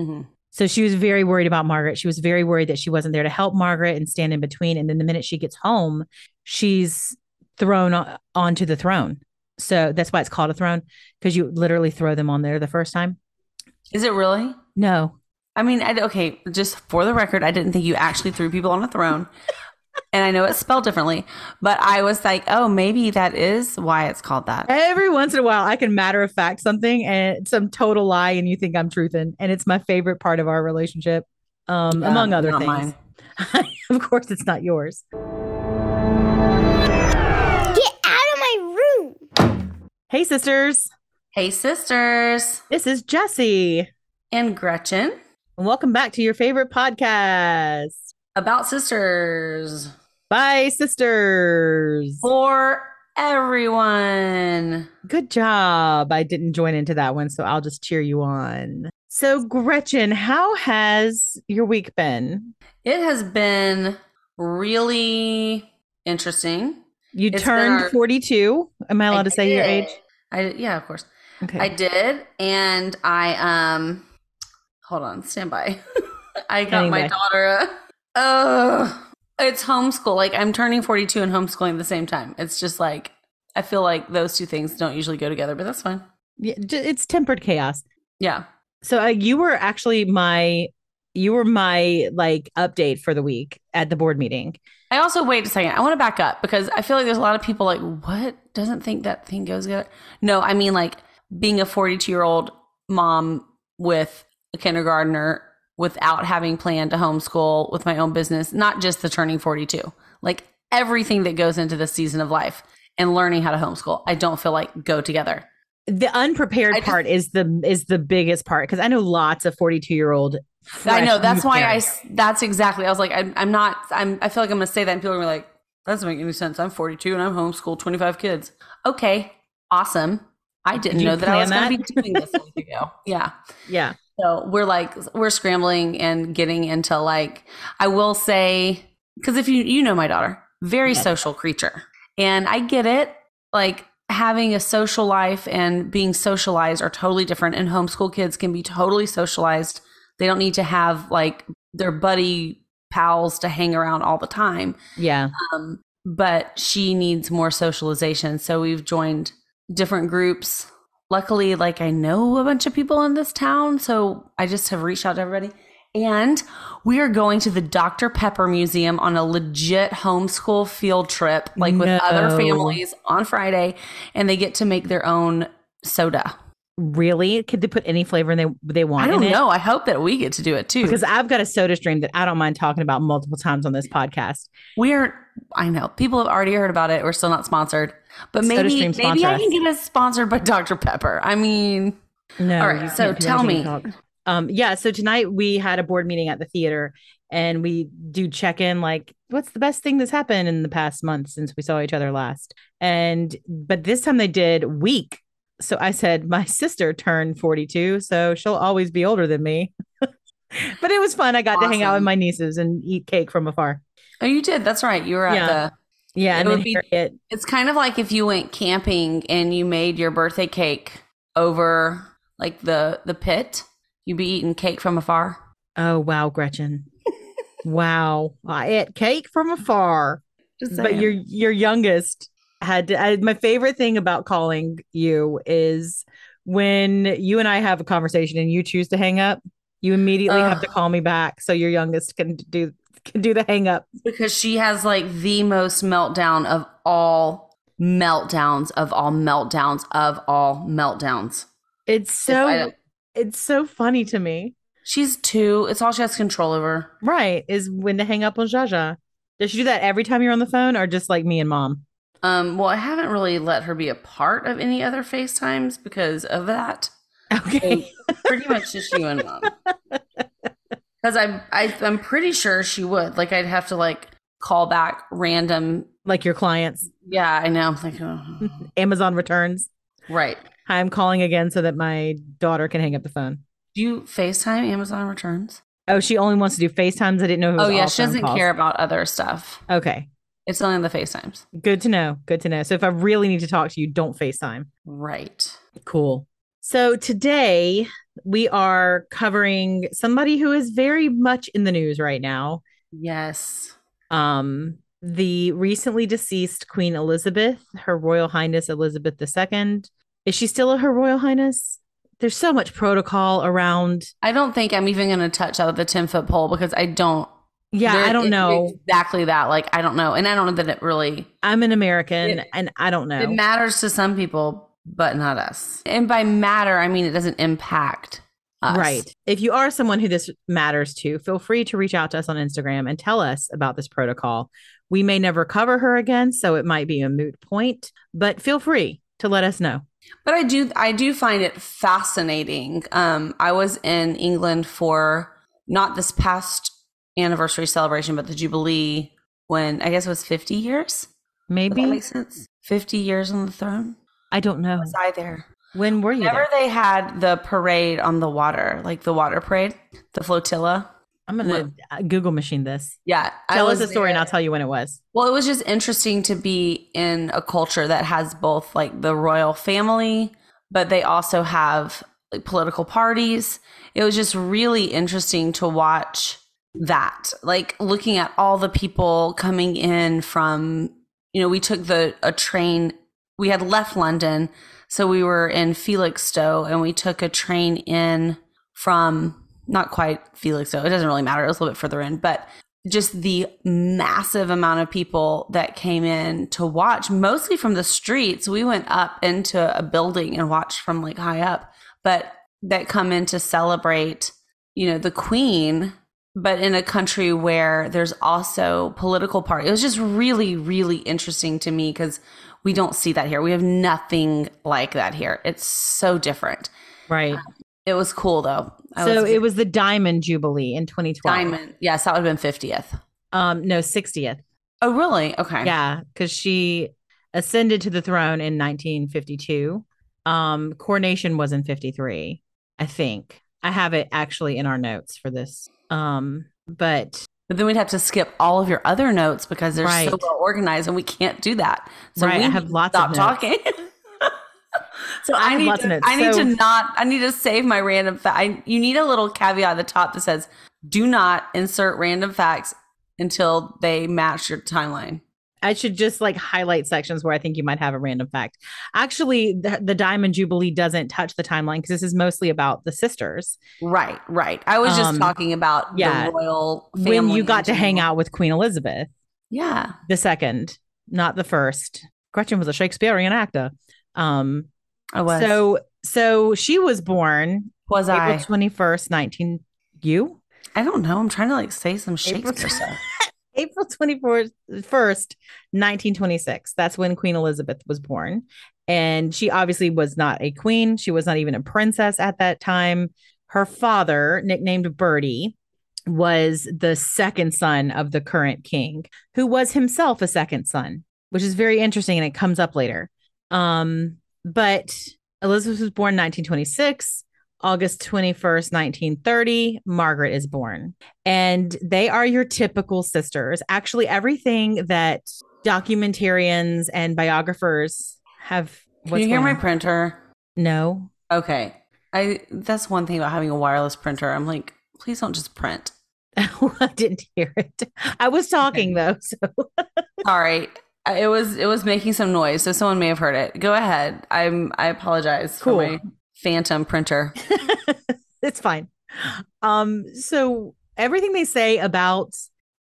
Mhm. So she was very worried about Margaret. She was very worried that she wasn't there to help Margaret and stand in between. And then the minute she gets home, she's thrown o- onto the throne. So that's why it's called a throne because you literally throw them on there the first time. Is it really? No, I mean, I, okay, just for the record, I didn't think you actually threw people on a throne. And I know it's spelled differently, but I was like, oh, maybe that is why it's called that. every once in a while I can matter of fact something and some total lie and you think I'm truthing. And it's my favorite part of our relationship, um, Yeah, among other things. mine. of course, it's not yours. Get out of my room. Hey, sisters. Hey, sisters This is Jesse. and Gretchen And welcome back to your favorite podcast. About sisters Bye, sisters. for everyone. Good job. I didn't join into that one, so I'll just cheer you on. So, Gretchen, how has your week been? It has been really interesting. You It's turned our- 42. Am I allowed to say your age? I yeah, of course. Okay. I did, and I um, hold on, stand by. I got my daughter. A, oh, it's homeschool. Like I'm turning 42 and homeschooling at the same time. It's just like I feel like those two things don't usually go together, but that's fine. Yeah, it's tempered chaos. Yeah. So, uh, you were actually my you were my like update for the week at the board meeting. I also wait a second. I want to back up because I feel like there's a lot of people like, what doesn't think that thing goes together? No, I mean like being a 42 year old mom with a kindergartner without having planned to homeschool with my own business, not just the turning 42, like everything that goes into this season of life and learning how to homeschool. I don't feel like go together. The unprepared just- part is the is the biggest part because I know lots of 42 year old. I know that's why I That's exactly. I was like, I'm, I'm not. I'm. I feel like I'm going to say that, and people are gonna be like, that doesn't make any sense. I'm 42 and I'm homeschooled 25 kids. Okay, awesome. I didn't Did know that I was going to be doing this a week ago. Yeah. Yeah. So we're like, we're scrambling and getting into like, I will say, because if you you know my daughter, very Yeah. social creature, and I get it. Like having a social life and being socialized are totally different. And homeschool kids can be totally socialized. They don't need to have like their buddy pals to hang around all the time. Yeah. Um, but she needs more socialization. So we've joined different groups. Luckily, like I know a bunch of people in this town. So I just have reached out to everybody. And we are going to the Dr. Pepper Museum on a legit homeschool field trip, like with other families on Friday, and they get to make their own soda. Really? Could they put any flavor in they they want? I don't in it? know. I hope that we get to do it too. Because I've got a soda stream that I don't mind talking about multiple times on this podcast. We're, I know people have already heard about it. We're still not sponsored, but maybe maybe I us. can get us sponsored by Dr Pepper. I mean, No. All right, so tell me. Um, yeah. So tonight we had a board meeting at the theater, and we do check in like, what's the best thing that's happened in the past month since we saw each other last? And but this time they did week. So I said my sister turned forty two, so she'll always be older than me. but it was fun. I got to hang out with my nieces and eat cake from afar. oh, you did. That's right. You were at Yeah. the. Yeah, It and would be- Harriet. It's kind of like if you went camping and you made your birthday cake over like the the pit. You'd be eating cake from afar. Oh wow, Gretchen. wow, I ate cake from afar. But your your youngest had to, I, my favorite thing about calling you is when you and I have a conversation and you choose to hang up, you immediately have to call me back so your youngest can do can do the hang up. because she has like the most meltdown of all meltdowns of all meltdowns of all meltdowns. It's so it's so funny to me. She's two. It's all she has control over. Right, is when to hang up on Jaja. Does she do that every time you're on the phone or just like me and mom? Um, well, I haven't really let her be a part of any other FaceTimes because of that. Okay. So pretty much just you and mom. Because I, I, I'm pretty sure she would. Like, I'd have to like call back random. like your clients. Yeah, I know. Like, oh. Amazon returns. right. Hi, I'm calling again so that my daughter can hang up the phone. Do you FaceTime Amazon returns? Oh, she only wants to do FaceTimes. I didn't know. Oh yeah, she doesn't calls. care about other stuff. Okay, It's only the FaceTimes. good to know. Good to know. So if I really need to talk to you, don't FaceTime. Right. Cool. So today we are covering somebody who is very much in the news right now. Yes. Um, the recently deceased Queen Elizabeth, Her Royal Highness Elizabeth II. Is she still a Her Royal Highness? There's so much protocol around. I don't think I'm even going to touch out of the 10 foot pole because I don't. Yeah, I don't know. exactly that. Like, I don't know. And I don't know that it really I'm an American It- and I don't know. It matters to some people, but not us. And by matter, I mean it doesn't impact us. Right. If you are someone who this matters to, feel free to reach out to us on Instagram and tell us about this protocol. We may never cover her again, so it might be a moot point, but feel free to let us know. But I do I do find it fascinating. Um I was in England for not this past anniversary celebration, but the Jubilee when I guess it was 50 years. Does that Maybe make sense? 50 years on the throne. I don't know. Was I there? When were you Whenever there? they had the parade on the water, like the water parade, the flotilla. I'm gonna Google machine this. Yeah. Tell us a story and. I'll tell you when it was. Well, it was just interesting to be in a culture that has both like the royal family, but they also have like political parties. It was just really interesting to watch that. Like looking at all the people coming in from, you know, we took the a train. We had left London, so we were in Felixstowe and we took a train in from not quite Felixstowe. It doesn't really matter. It was a little bit further in, but just the massive amount of people that came in to watch, mostly from the streets. We went up into a building and watched from like high up, but that come in to celebrate, you know, the queen, but in a country where there's also political party. It was just really, really interesting to me because we don't see that here. We have nothing like that here. It's so different. Right. It was cool though. I so it was the Diamond Jubilee in 2012. diamond. Yes, that would have been 50th. Um, no, 60th. Oh, really? Okay. Yeah, because she ascended to the throne in 1952. Um, coronation was in 53, I think. I have it actually in our notes for this. Um, but But then we'd have to skip all of your other notes because they're so well organized, and we can't do that. So Right, we I have lots of stop talking. so I I, need to. I need So- to not. I need to save my random fact. I, you need a little caveat at the top that says, "Do not insert random facts until they match your timeline." I should just like highlight sections where I think you might have a random fact. Actually, the, the Diamond Jubilee doesn't touch the timeline because this is mostly about the sisters. Right, right. I was just Um, talking about yeah. the royal when you got to hang out with Queen Elizabeth, Yeah, the second, not the first. Gretchen was a Shakespearean actor. Um, I was. so so she was born was April I? twenty first, nineteen. You I don't know. I'm trying to like say some Shakespeare stuff. April twenty fourth, first, nineteen twenty six. That's when Queen Elizabeth was born, and she obviously was not a queen. She was not even a princess at that time. Her father, nicknamed Bertie, was the second son of the current king, who was himself a second son, which is very interesting, and it comes up later. Um, but Elizabeth was born 1926. August 21st, 1930, Margaret is born. And they are your typical sisters. Actually, everything that documentarians and biographers have. Can you hear my on? printer? No. Okay. I that's one thing about having a wireless printer. I'm like, please don't just print. I didn't hear it. I was talking though. So Sorry. It was it was making some noise, so someone may have heard it. Go ahead. I'm I apologize Cool. for my phantom printer. it's fine. Um, so everything they say about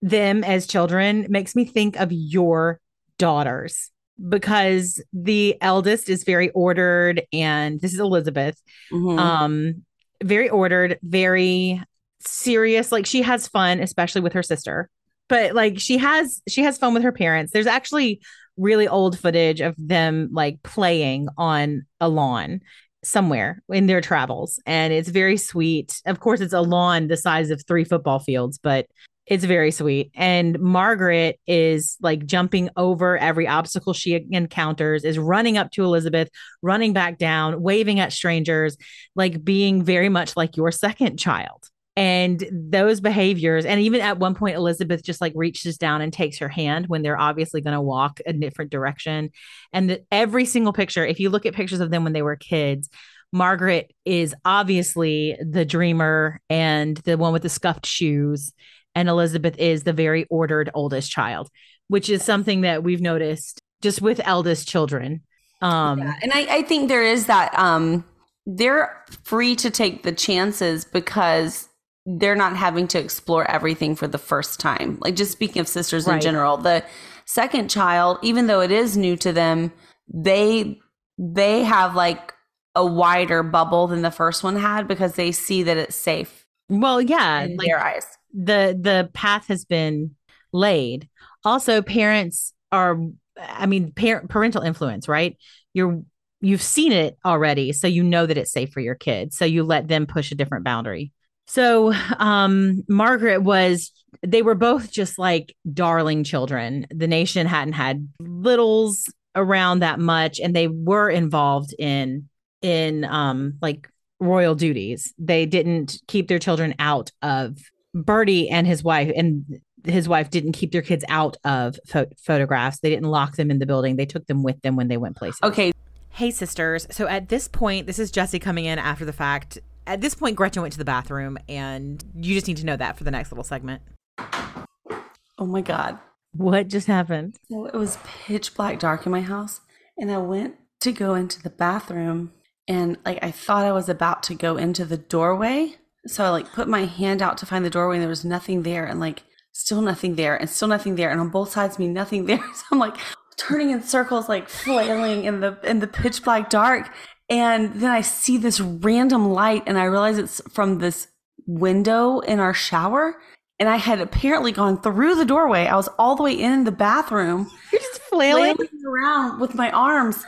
them as children makes me think of your daughters because the eldest is very ordered and this is Elizabeth. Mhm. Um, very ordered, very serious. Like she has fun, especially with her sister. But like she has she has fun with her parents. There's actually really old footage of them like playing on a lawn somewhere in their travels and it's very sweet. Of course it's a lawn the size of 3 football fields, but it's very sweet. And Margaret is like jumping over every obstacle she encounters, is running up to Elizabeth, running back down, waving at strangers, like being very much like your second child. And those behaviors, and even at one point, Elizabeth just like reaches down and takes her hand when they're obviously going to walk a different direction. And the, every single picture, if you look at pictures of them when they were kids, Margaret is obviously the dreamer and the one with the scuffed shoes, and Elizabeth is the very ordered oldest child, which is something that we've noticed just with eldest children. Um, Yeah, and I, I think there is that um they're free to take the chances because they're not having to explore everything for the first time. Like just speaking of sisters in general, the second child, even though it is new to them, they they have like a wider bubble than the first one had because they see that it's safe well, yeah, in like their eyes. the the path has been laid. Also, parents are, I mean, parent parental influence, right? You're you've seen it already, so you know that it's safe for your kids. So you let them push a different boundary. So, um, Margaret was. They were both just like darling children. The nation hadn't had littles around that much, and they were involved in in um like royal duties. They didn't keep their children out of Bertie and his wife and his wife didn't keep their kids out of pho- photographs. They didn't lock them in the building. They took them with them when they went places. Okay, Hey, sisters. So at this point, this is Jesse coming in after the fact. At this point, Gretchen went to the bathroom, and you just need to know that for the next little segment. oh my god. What just happened? So it was pitch black dark in my house, and I went to go into the bathroom, and like I thought I was about to go into the doorway. So I like put my hand out to find the doorway, and there was nothing there, and like still nothing there, and still nothing there, and on both sides of me nothing there. So I'm like turning in circles, like flailing in the in the pitch black dark, and then I see this random light, and I realize it's from this window in our shower. And I had apparently gone through the doorway. I was all the way in the bathroom You're just flailing. flailing around with my arms.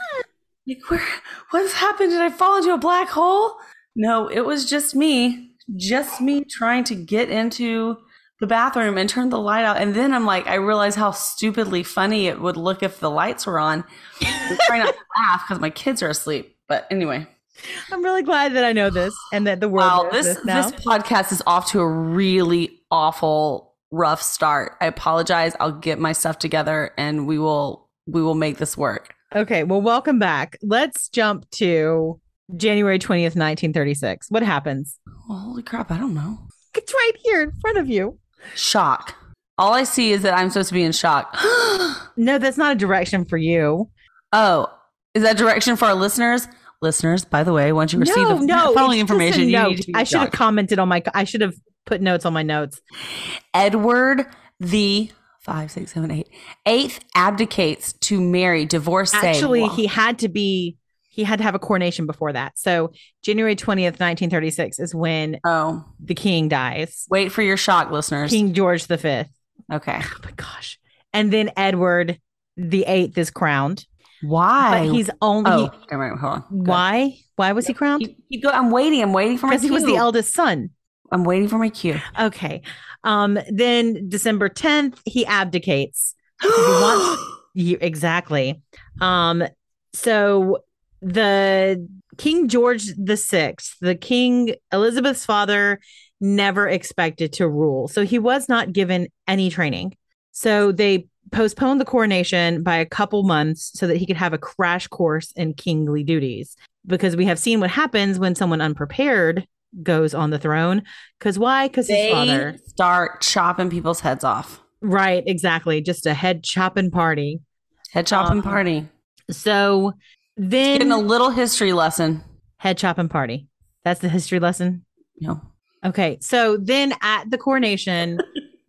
Like, where, what's happened? Did I fall into a black hole? No, it was just me, just me trying to get into the bathroom and turn the light out. And then I'm like, I realize how stupidly funny it would look if the lights were on. I'm trying not to laugh because my kids are asleep. But anyway, I'm really glad that I know this and that the world wow, this this, this podcast is off to a really awful, rough start. I apologize. I'll get my stuff together and we will we will make this work. okay, well, welcome back. Let's jump to January 20th, 1936. What happens? Holy crap, I don't know. It's right here in front of you. Shock. All I see is that I'm supposed to be in shock. No, that's not a direction for you. oh, is that direction for our listeners? Listeners, by the way, once you receive no, the no, following it's just a information, you need to be I should have commented on my. I should have put notes on my notes. Edward the five, six, seven, eight, eighth abdicates to marry, divorce. Actually, he had to be. He had to have a coronation before that. So January 20th, 1936 is when Oh, the king dies. wait for your shock, listeners. King George the Fifth. Okay. Oh my gosh. And then Edward the Eighth is crowned. Why? But he's only Oh, he- wait, hold on. Go. why? Why was he crowned? Go. I'm waiting. I'm waiting for my cue. Because he was the eldest son. I'm waiting for my cue. Okay. Um, then December 10th, he abdicates. he wants- You, exactly. Um, so the King George the Sixth, the King Elizabeth's father, never expected to rule. So he was not given any training. So they postponed the coronation by a couple months so that he could have a crash course in kingly duties. Because we have seen what happens when someone unprepared goes on the throne. Because why? Because his father. start chopping people's heads off. Right, exactly. Just a head chopping party. Head chopping Um, party. So then Getting a little history lesson. head chopping party. That's the history lesson. No. Okay. So then at the coronation,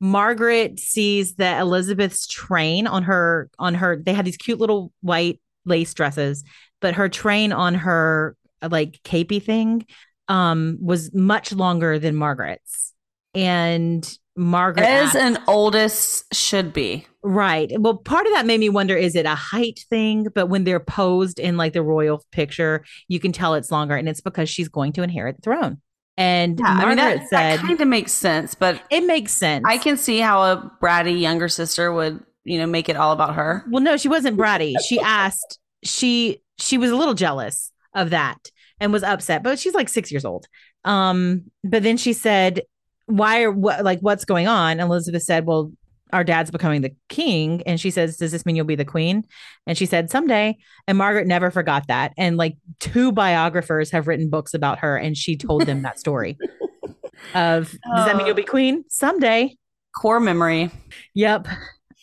Margaret sees that Elizabeth's train on her on her they had these cute little white lace dresses, but her train on her like capey thing um was much longer than Margaret's. And Margaret As an oldest should be. Right. Well, part of that made me wonder is it a height thing? But when they're posed in like the royal picture, you can tell it's longer. And it's because she's going to inherit the throne. And Yeah, I mean, Margaret that, said kind of makes sense, but it makes sense. I can see how a bratty younger sister would, you know, make it all about her. well, no, she wasn't bratty. She asked, she she was a little jealous of that and was upset, but she's like six years old. Um, but then she said, Why are what like what's going on? And Elizabeth said, Well, our dad's becoming the king. And she says, Does this mean you'll be the queen? And she said, Someday. And Margaret never forgot that. And like two biographers have written books about her, and she told them that story of, Does that mean you'll be queen? Someday. Core memory. Yep.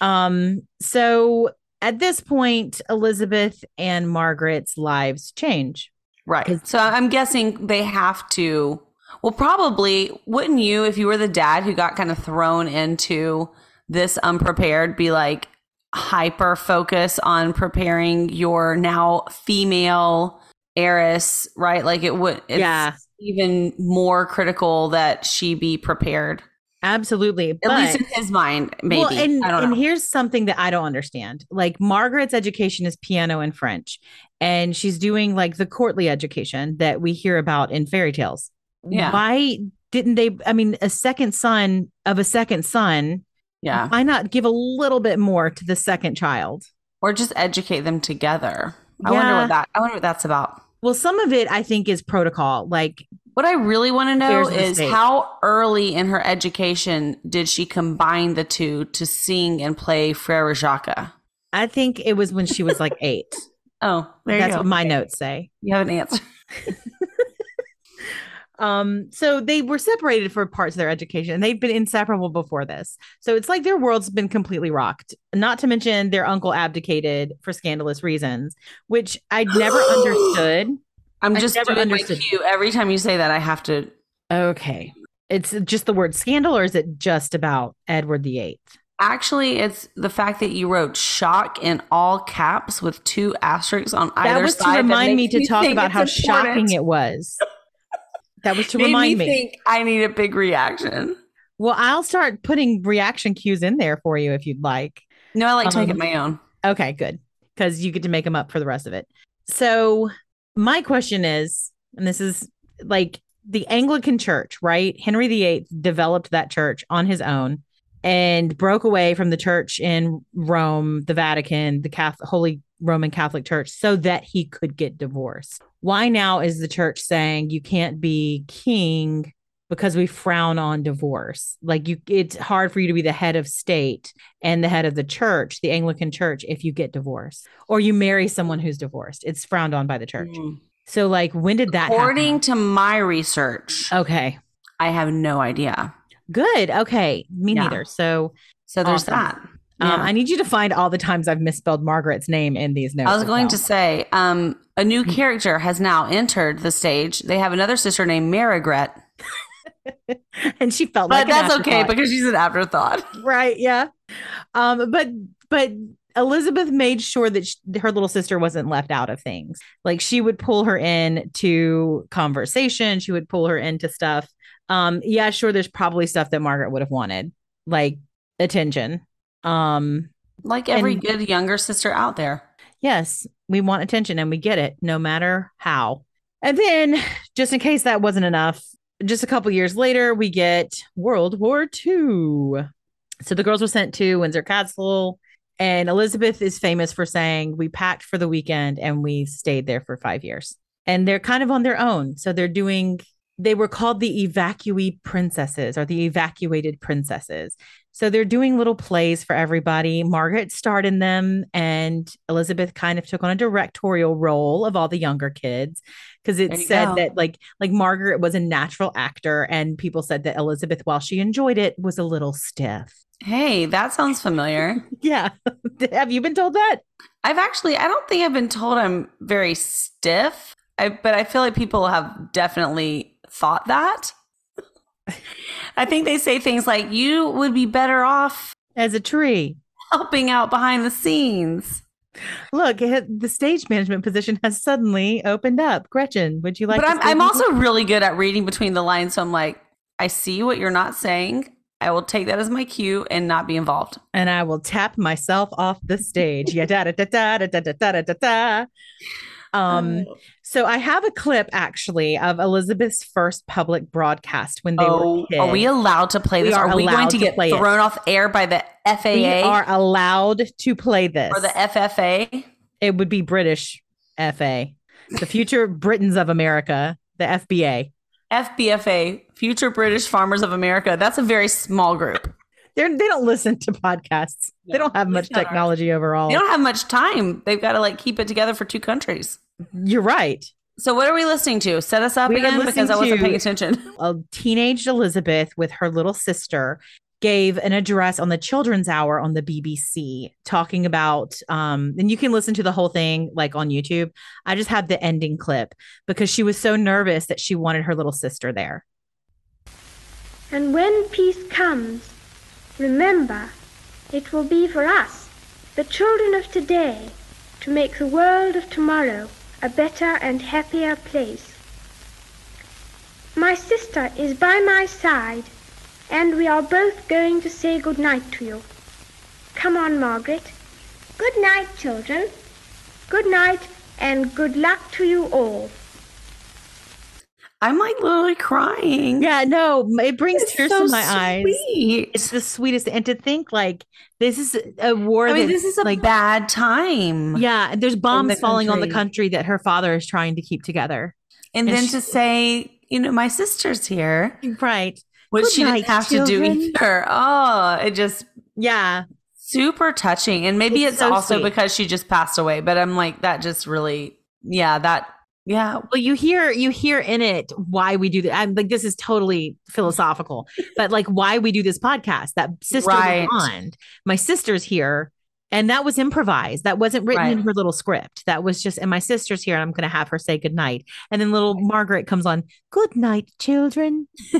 Um, so at this point, Elizabeth and Margaret's lives change. Right. So I'm guessing they have to. Well, probably wouldn't you, if you were the dad who got kind of thrown into this unprepared, be like hyper focus on preparing your now female heiress, right? Like it would, it's Yeah. even more critical that she be prepared. Absolutely. At But- least in his mind, maybe. Well, and, I don't and here's something that I don't understand. Like Margaret's education is piano and French, and she's doing like the courtly education that we hear about in fairy tales. Yeah. Why didn't they? I mean, a second son of a second son. Yeah. Why not give a little bit more to the second child? Or just educate them together. I wonder what that I wonder what that's about. Well, some of it I think is protocol. Like, What I really want to know is mistake. how early in her education did she combine the two to sing and play Frere Jacques? I think it was when she was like eight. Oh, there That's you go. what my notes say. You have an answer. Um, so they were separated for parts of their education and they've been inseparable before this. So it's like their world's been completely rocked. Not to mention their uncle abdicated for scandalous reasons, which I never understood. I'm I just never doing my understood. cue. Every time you say that, I have to. Okay. It's just the word scandal, or is it just about Edward the Eighth? Actually, it's the fact that you wrote shock in all caps with two asterisks on either That was to remind me to talk about how important. shocking it was. That was to Made remind me me. think I need a big reaction. Well, I'll start putting reaction cues in there for you if you'd like. No, I like to make Um, it my own. Okay, good. Because you get to make them up for the rest of it. So, my question is, and this is like the Anglican Church, right? Henry VIII developed that church on his own and broke away from the church in Rome, the Vatican, the Catholic, Holy Roman Catholic Church, so that he could get divorced. Why now is the church saying you can't be king because we frown on divorce? Like you, it's hard for you to be the head of state and the head of the church, the Anglican church, if you get divorced or you marry someone who's divorced. It's frowned on by the church. Mm. So, like, when did that According to my research. Okay, I have no idea. good. Okay, me Yeah. neither. So, So there's Awesome. that. Um, I need you to find all the times I've misspelled Margaret's name in these notes. I was going well. to say, um, a new Mm. character has now entered the stage. They have another sister named Margaret. and she felt but like that's okay because she's an afterthought. right yeah um but but elizabeth made sure that sh her little sister wasn't left out of things like she would pull her in to conversation she would pull her into stuff um yeah sure there's probably stuff that margaret would have wanted like attention um Like every And- good younger sister out there. yes we want attention and we get it no matter how. And then just in case that wasn't enough just a couple years later we get world war ii so the girls were sent to windsor castle and elizabeth is famous for saying we packed for the weekend and we stayed there for five years. And they're kind of on their own. So they're doing they were called the evacuee princesses or the evacuated princesses so they're doing little plays for everybody. Margaret starred in them, and Elizabeth kind of took on a directorial role of all the younger kids because it said go. that like like Margaret was a natural actor, and people said that Elizabeth, while she enjoyed it, was a little stiff. Hey, that sounds familiar. Yeah, have you been told that? I've actually, I don't think I've been told I'm very stiff, I, but I feel like people have definitely thought that. I think they say things like, you would be better off As a tree. helping out behind the scenes. Look, it, the stage management position has suddenly opened up. Gretchen, would you like? but to I'm, I'm also really good at reading between the lines. So I'm like, I see what you're not saying. I will take that as my cue and not be involved. and I will tap myself off the stage. Yeah, da da da da da da da da da Um, so I have a clip actually of Elizabeth's first public broadcast when they oh, were kids. are we allowed to play We this? are Are, we going to to get play it. thrown off air by the FAA We are allowed to play this. or the FFA? it would be British FA, the future Britons of America, the FBA. FBFA, Future British Farmers of America. That's a very small group. They're, they don't listen to podcasts. they don't have much least not ours. technology overall. They don't have much time. They've got to like keep it together for two countries. You're right. So what are we listening to? Set us up We again because I wasn't paying attention. a teenage Elizabeth with her little sister gave an address on the children's hour on the BBC talking about um and you can listen to the whole thing like on YouTube. I just have the ending clip because she was so nervous that she wanted her little sister there. And when peace comes, remember, it will be for us, the children of today, to make the world of tomorrow a better and happier place. My sister is by my side, and we are both going to say good night to you. Come on, Margaret. Good night, children. Good night, and good luck to you all. I'm like literally crying. Yeah, no, it brings It's tears so to my eyes. It's the sweetest and to think like this is a war I mean, this is a like bad time. yeah, there's bombs falling on the country. that her father is trying to keep together. And, And then she- to say, you know, my sister's here, Right. which Good she night, didn't have to do children. either. Oh, it just Yeah. super touching. And maybe It's it's, so also sweet. because she just passed away, but I'm like, that just really, yeah, that, yeah. Well, you hear you hear in it why we do that. I'm like this is totally philosophical, but like why we do this podcast. That sister Right. bond. My sister's here, and that was improvised. That wasn't written in her little script. That was just, and my sister's here, and I'm going to have her say good night. And then little Margaret comes on. Good night, children.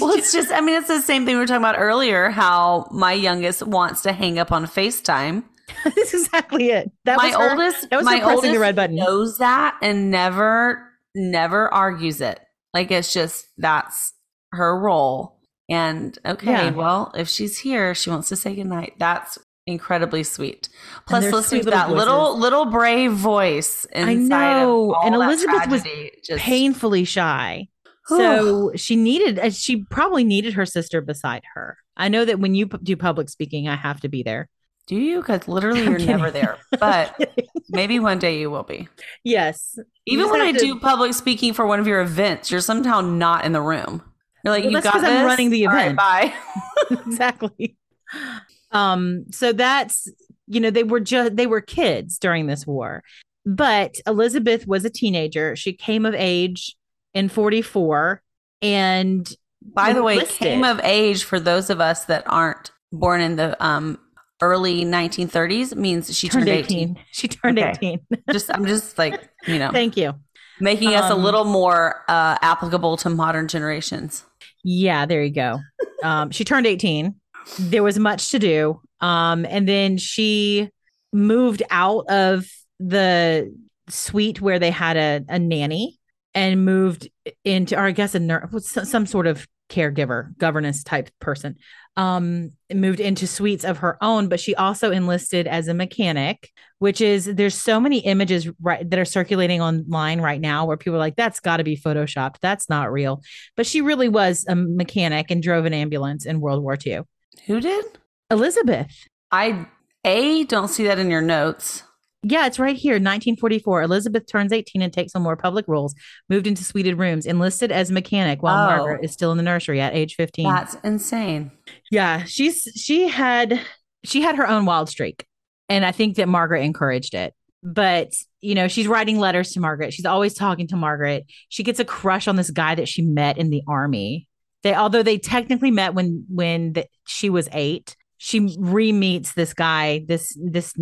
Well, it's just, I mean, it's the same thing we were talking about earlier how my youngest wants to hang up on FaceTime. That's exactly it. That my was her- oldest, that was my pressing oldest the red button. knows that and never, never argues it. Like it's just that's her role. And okay, Yeah. well, if she's here, she wants to say goodnight. That's incredibly sweet. Plus, listening to that little little little brave voice I know. And Elizabeth was just painfully shy. So she needed, uh, she probably needed her sister beside her. I know that when you p- do public speaking, I have to be there. Do you? Because literally, I'm you're never there. But maybe one day you will be. yes. Even when I to- do public speaking for one of your events, you're somehow not in the room. You're like, Well, you got this. I'm running the All right, event. bye. exactly. Um, so that's you know, they were just they were kids during this war. But Elizabeth was a teenager. She came of age in 44 and By the way, enlisted. came of age for those of us that aren't born in the um early 1930s means she turned turned 18. 18. She turned Okay. 18. Just I'm just like, you know, Thank you. making us a Um, little more uh applicable to modern generations. Yeah, there you go. Um, she turned 18. There was much to do. Um, and then she moved out of the suite where they had a, a nanny and moved into, or I guess a nurse, some sort of caregiver, governess type person. Um, moved into suites of her own, but she also enlisted as a mechanic, which is there's so many images right that are circulating online right now where people are like, that's got to be photoshopped. That's not real but she really was a mechanic and drove an ambulance in World War II. Who did? Elizabeth. I a don't see that in your notes. Yeah, it's right here. 1944. Elizabeth turns 18 and takes on more public roles, moved into suited rooms, enlisted as a mechanic while Oh. Margaret is still in the nursery at age 15. That's insane. yeah, she's she had she had her own wild streak. And I think that Margaret encouraged it. But, you know, she's writing letters to Margaret. She's always talking to Margaret. She gets a crush on this guy that she met in the army. They although they technically met when when the, she was 8, she re-meets this guy, this this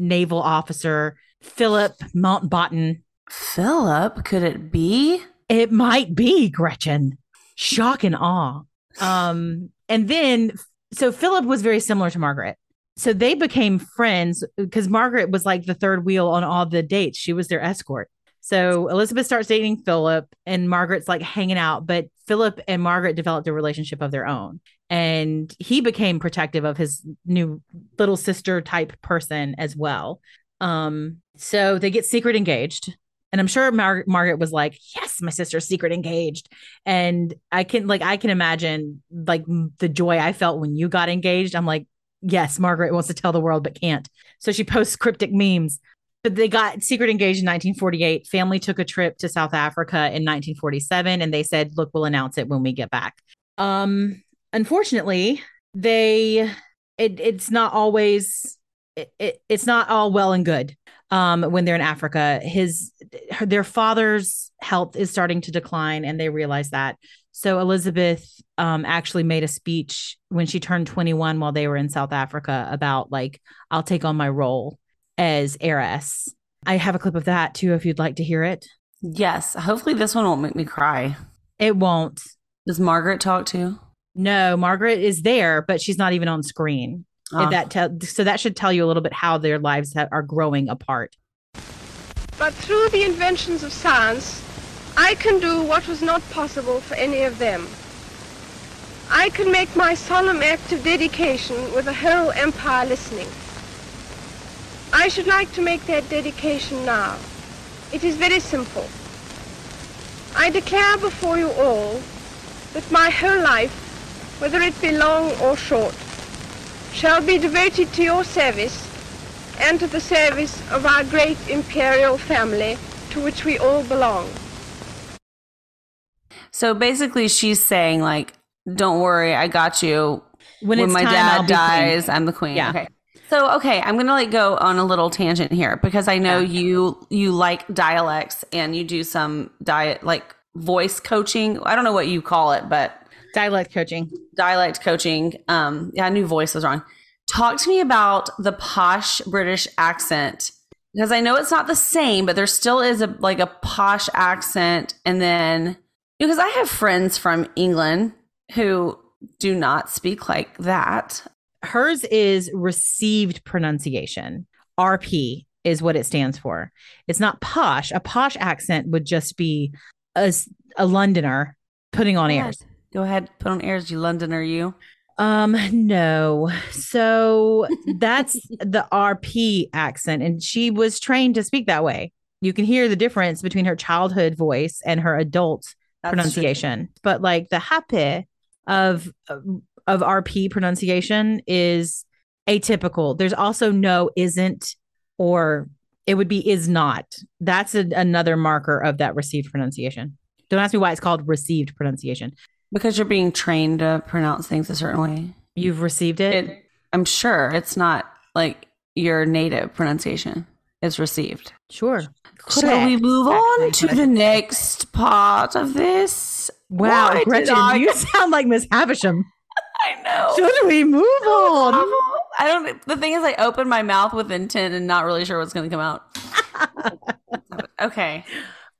naval officer, Philip Mountbatten. Philip, could it be? It might be Gretchen. Shock and awe. Um, and then so Philip was very similar to Margaret. So they became friends because Margaret was like the third wheel on all the dates. She was their escort. So Elizabeth starts dating Philip and Margaret's like hanging out, but Philip and Margaret developed a relationship of their own. And he became protective of his new little sister type person as well. Um, so they get secret engaged. And I'm sure Mar- Margaret was like, "Yes, my sister's secret engaged." And I can like I can imagine like the joy I felt when you got engaged. I'm like, "Yes, Margaret wants to tell the world but can't." So she posts cryptic memes. But they got secret engaged in 1948. Family took a trip to South Africa in 1947 and they said, "Look, we'll announce it when we get back." Um unfortunately, they it it's not always it, it, it's not all well and good um when they're in Africa. His her, their father's health is starting to decline and they realize that. So Elizabeth um actually made a speech when she turned 21 while they were in South Africa about like I'll take on my role as heiress. I have a clip of that too if you'd like to hear it. Yes. Hopefully this one won't make me cry. It won't. Does Margaret talk too? No, Margaret is there, but she's not even on screen. If ah. that tell so that should tell you a little bit how their lives ha- are growing apart. But through the inventions of science, I can do what was not possible for any of them. I can make my solemn act of dedication with a whole empire listening. I should like to make that dedication now. It is very simple. I declare before you all that my whole life, whether it be long or short, shall be devoted to your service and to the service of our great imperial family to which we all belong. So basically, she's saying like, "Don't worry, I got you. When, When, it's my time, dad I'll queen. dies, I'm the queen." Yeah. Okay. So okay, I'm gonna like go on a little tangent here because I know you you like dialects and you do some diet like voice coaching. I don't know what you call it, but dialect coaching. dialect coaching. Um, yeah, I knew voice was wrong. Talk to me about the posh British accent because I know it's not the same, but there still is a like a posh accent. And then because I have friends from England who do not speak like that. Hers is received pronunciation. RP is what it stands for. It's not posh. A posh accent would just be a, a Londoner putting on airs. Go ahead, put on airs, you Londoner, you. Um, no. So that's the RP accent, and she was trained to speak that way. You can hear the difference between her childhood voice and her adult That's pronunciation. But like the happy of of RP pronunciation is atypical. There's also no isn't or it would be is not. That's a, another marker of that received pronunciation. Don't ask me why it's called received pronunciation. Because you're being trained to pronounce things a certain way. You've received it. It, I'm sure it's not like your native pronunciation is received. sure. Shall we move on to the next part of this? Wow, Why Gretchen, I- you sound like Miss Havisham. I know. Should we move on? I don't. The thing is, I opened my mouth with intent and not really sure what's going to come out. okay,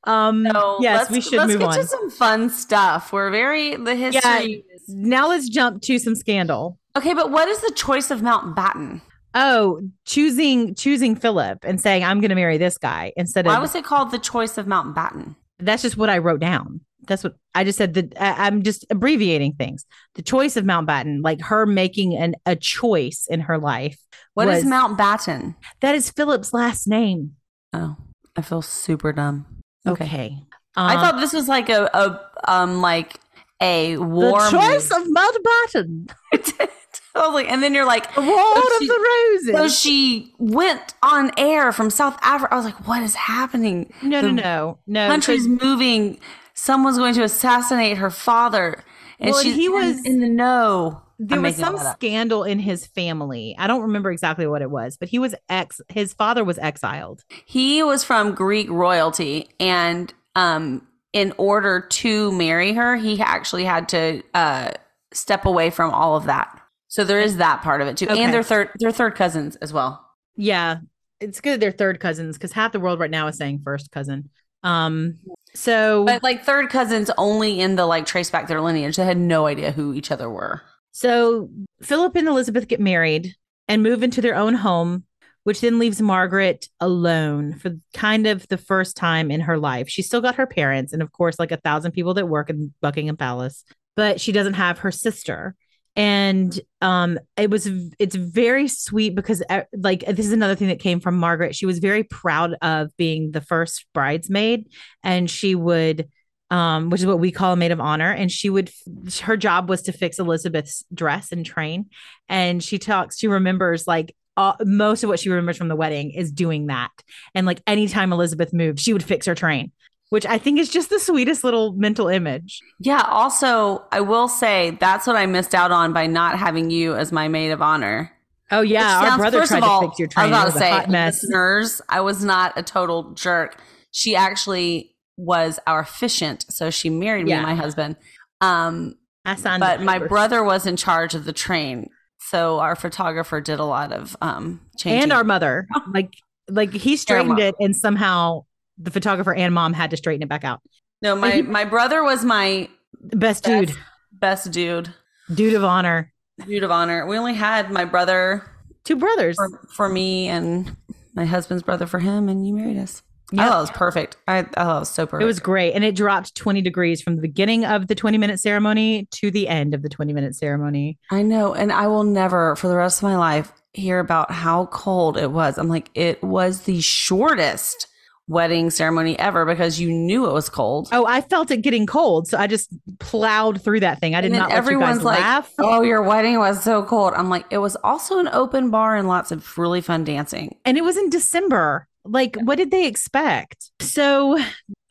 Um, so yes, we should let's move get on. to some fun stuff. We're very the history. is- Now let's jump to some scandal. Okay, but what is the choice of Mountbatten? Oh, choosing choosing Philip and saying I'm going to marry this guy instead of Why was it called the choice of Mountbatten? that's just what I wrote down. That's what I just said. That I'm just abbreviating things. The choice of Mountbatten, like her making an a choice in her life. What is was- Mountbatten? That is Philip's last name. Oh, I feel super dumb. Okay. I Um, thought this was like a, a um like a the war. choice of Mountbatten, I like, and then you're like, the Ward Oh, of she- the so she went on air from South Africa. I was like, what is happening? no, no, the no, no. Country's So- moving. Someone's going to assassinate her father, and Well, she's he was- in the know. There I'm was some scandal in his family. I don't remember exactly what it was, but he was ex. His father was exiled. He was from Greek royalty, and um, in order to marry her, he actually had to uh step away from all of that. So there is that part of it too, Okay. and they're third they're third cousins as well. Yeah, it's good they're third cousins because half the world right now is saying first cousin. Um, so But like third cousins only in the like trace back their lineage. They had no idea who each other were. So Philip and Elizabeth get married and move into their own home, which then leaves Margaret alone for kind of the first time in her life. She's still got her parents and of course like a thousand people that work in Buckingham Palace, but she doesn't have her sister. And um it was it's very sweet because uh, like this is another thing that came from Margaret. She was very proud of being the first bridesmaid and she would um, which is what we call a maid of honor. And she would, her job was to fix Elizabeth's dress and train. And she talks, she remembers like all, most of what she remembers from the wedding is doing that. And like anytime Elizabeth moved, she would fix her train. which I think is just the sweetest little mental image. Yeah. Also, I will say that's what I missed out on by not having you as my maid of honor. Oh yeah, Which our sounds- brother first tried of all, to fix your I train. was about to say, listeners, I was not a total jerk. She actually was our efficient, so she married me Yeah. and my husband. Um, I signed but my brother was in charge of the train, so our photographer did a lot of um changing. and our mother, like like he straightened it, and somehow the photographer and mom had to straighten it back out. no, my he- my brother was my Best dude, best, best dude, dude of honor. dude of honor. We only had my brother Two brothers. for, for me and my husband's brother for him, and you married us. I Yep. thought oh, it was perfect. I, I thought it was so perfect. It was great. And it dropped 20 degrees from the beginning of the 20 minute ceremony to the end of the 20 minute ceremony. I know, and I will never, for the rest of my life, hear about how cold it was. I'm like, it was the shortest wedding ceremony ever because you knew it was cold. Oh, I felt it getting cold. So I just plowed through that thing. I did not. let you everyone's like, laugh. "Oh, your wedding was so cold." I'm like, it was also an open bar and lots of really fun dancing. And it was in December. Like, what did they expect? So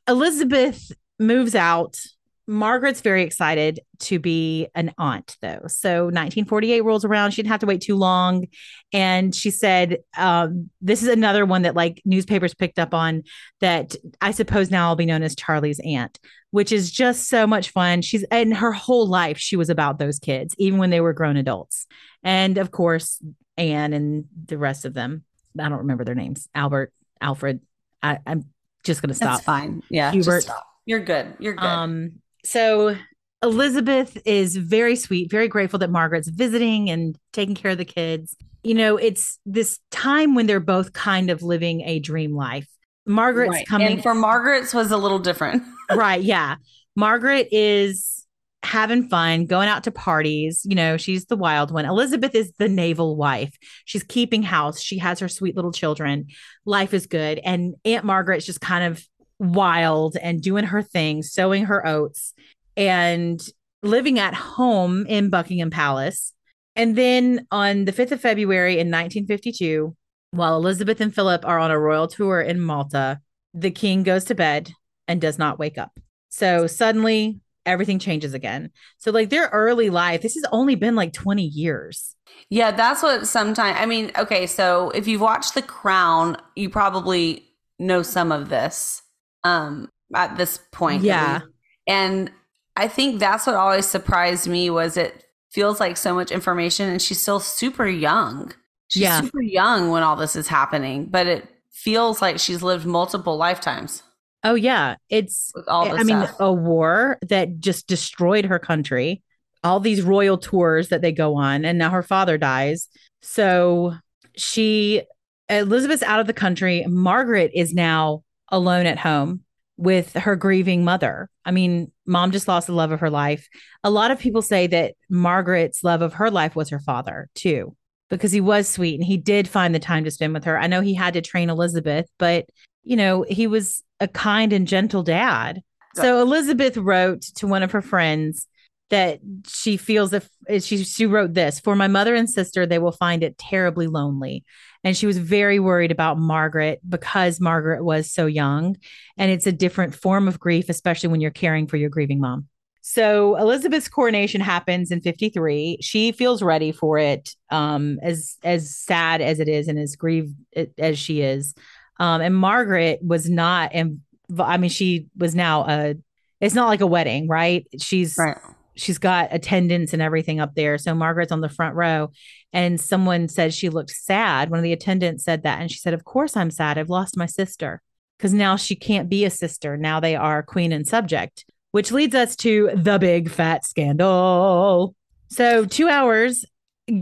Elizabeth moves out. Margaret's very excited to be an aunt, though. So 1948 rolls around. She didn't have to wait too long. And she said, um, This is another one that like newspapers picked up on that I suppose now I'll be known as Charlie's aunt, which is just so much fun. She's and her whole life, she was about those kids, even when they were grown adults. And of course, Anne and the rest of them. I don't remember their names. Albert, Alfred. I, I'm just gonna stop. That's fine. Yeah, Hubert. You're good. You're good. Um, so Elizabeth is very sweet, very grateful that Margaret's visiting and taking care of the kids. You know, it's this time when they're both kind of living a dream life. Margaret's Right. coming and for Margaret's was a little different. right, yeah. Margaret is having fun, going out to parties. You know, she's the wild one. Elizabeth is the naval wife. She's keeping house. She has her sweet little children. Life is good. And Aunt Margaret's just kind of wild and doing her thing, sowing her oats and living at home in Buckingham Palace. And then on the 5th of February in 1952, while Elizabeth and Philip are on a royal tour in Malta, the king goes to bed and does not wake up. So suddenly everything changes again. So, like their early life, this has only been like 20 years. Yeah, that's what sometimes I mean, okay, so if you've watched The Crown, you probably know some of this um at this point. Yeah. And I think that's what always surprised me was it feels like so much information and she's still super young. She's Yeah. super young when all this is happening, but it feels like she's lived multiple lifetimes Oh, yeah. It's, all eh, this I mean, stuff. a war that just destroyed her country, all these royal tours that they go on, and now her father dies. So she, Elizabeth's out of the country. Margaret is now alone at home with her grieving mother. I mean, mom just lost the love of her life. A lot of people say that Margaret's love of her life was her father, too, because he was sweet and he did find the time to spend with her. I know he had to train Elizabeth, but, you know, he was a kind and gentle dad. So Elizabeth wrote to one of her friends that she feels if she she wrote this for my mother and sister they will find it terribly lonely and she was very worried about Margaret because Margaret was so young and it's a different form of grief especially when you're caring for your grieving mom. So Elizabeth's coronation happens in 53. She feels ready for it um as as sad as it is and as grieved as she is. Um and Margaret was not and I mean she was now a it's not like a wedding, right? She's right. she's got attendance and everything up there. So Margaret's on the front row. And someone said she looked sad. One of the attendants said that. And she said, Of course I'm sad. I've lost my sister. Because now she can't be a sister. Now they are queen and subject, which leads us to the big fat scandal. So two hours.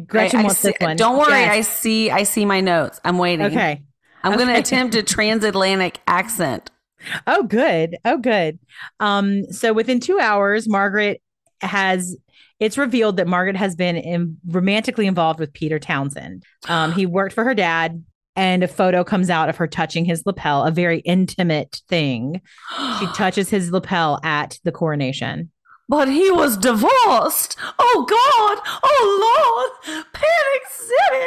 Gretchen I- I wants see- this one. Don't worry, Yes. I see I see my notes. I'm waiting. Okay. I'm going to attempt a transatlantic accent. Oh, good. Oh, good. Um, so within two hours, Margaret has it's revealed that Margaret has been in, romantically involved with Peter Townsend. Um, he worked for her dad, and a photo comes out of her touching his lapel, a very intimate thing. She touches his lapel at the coronation. But he was divorced. Oh God! Oh Lord! Panic City.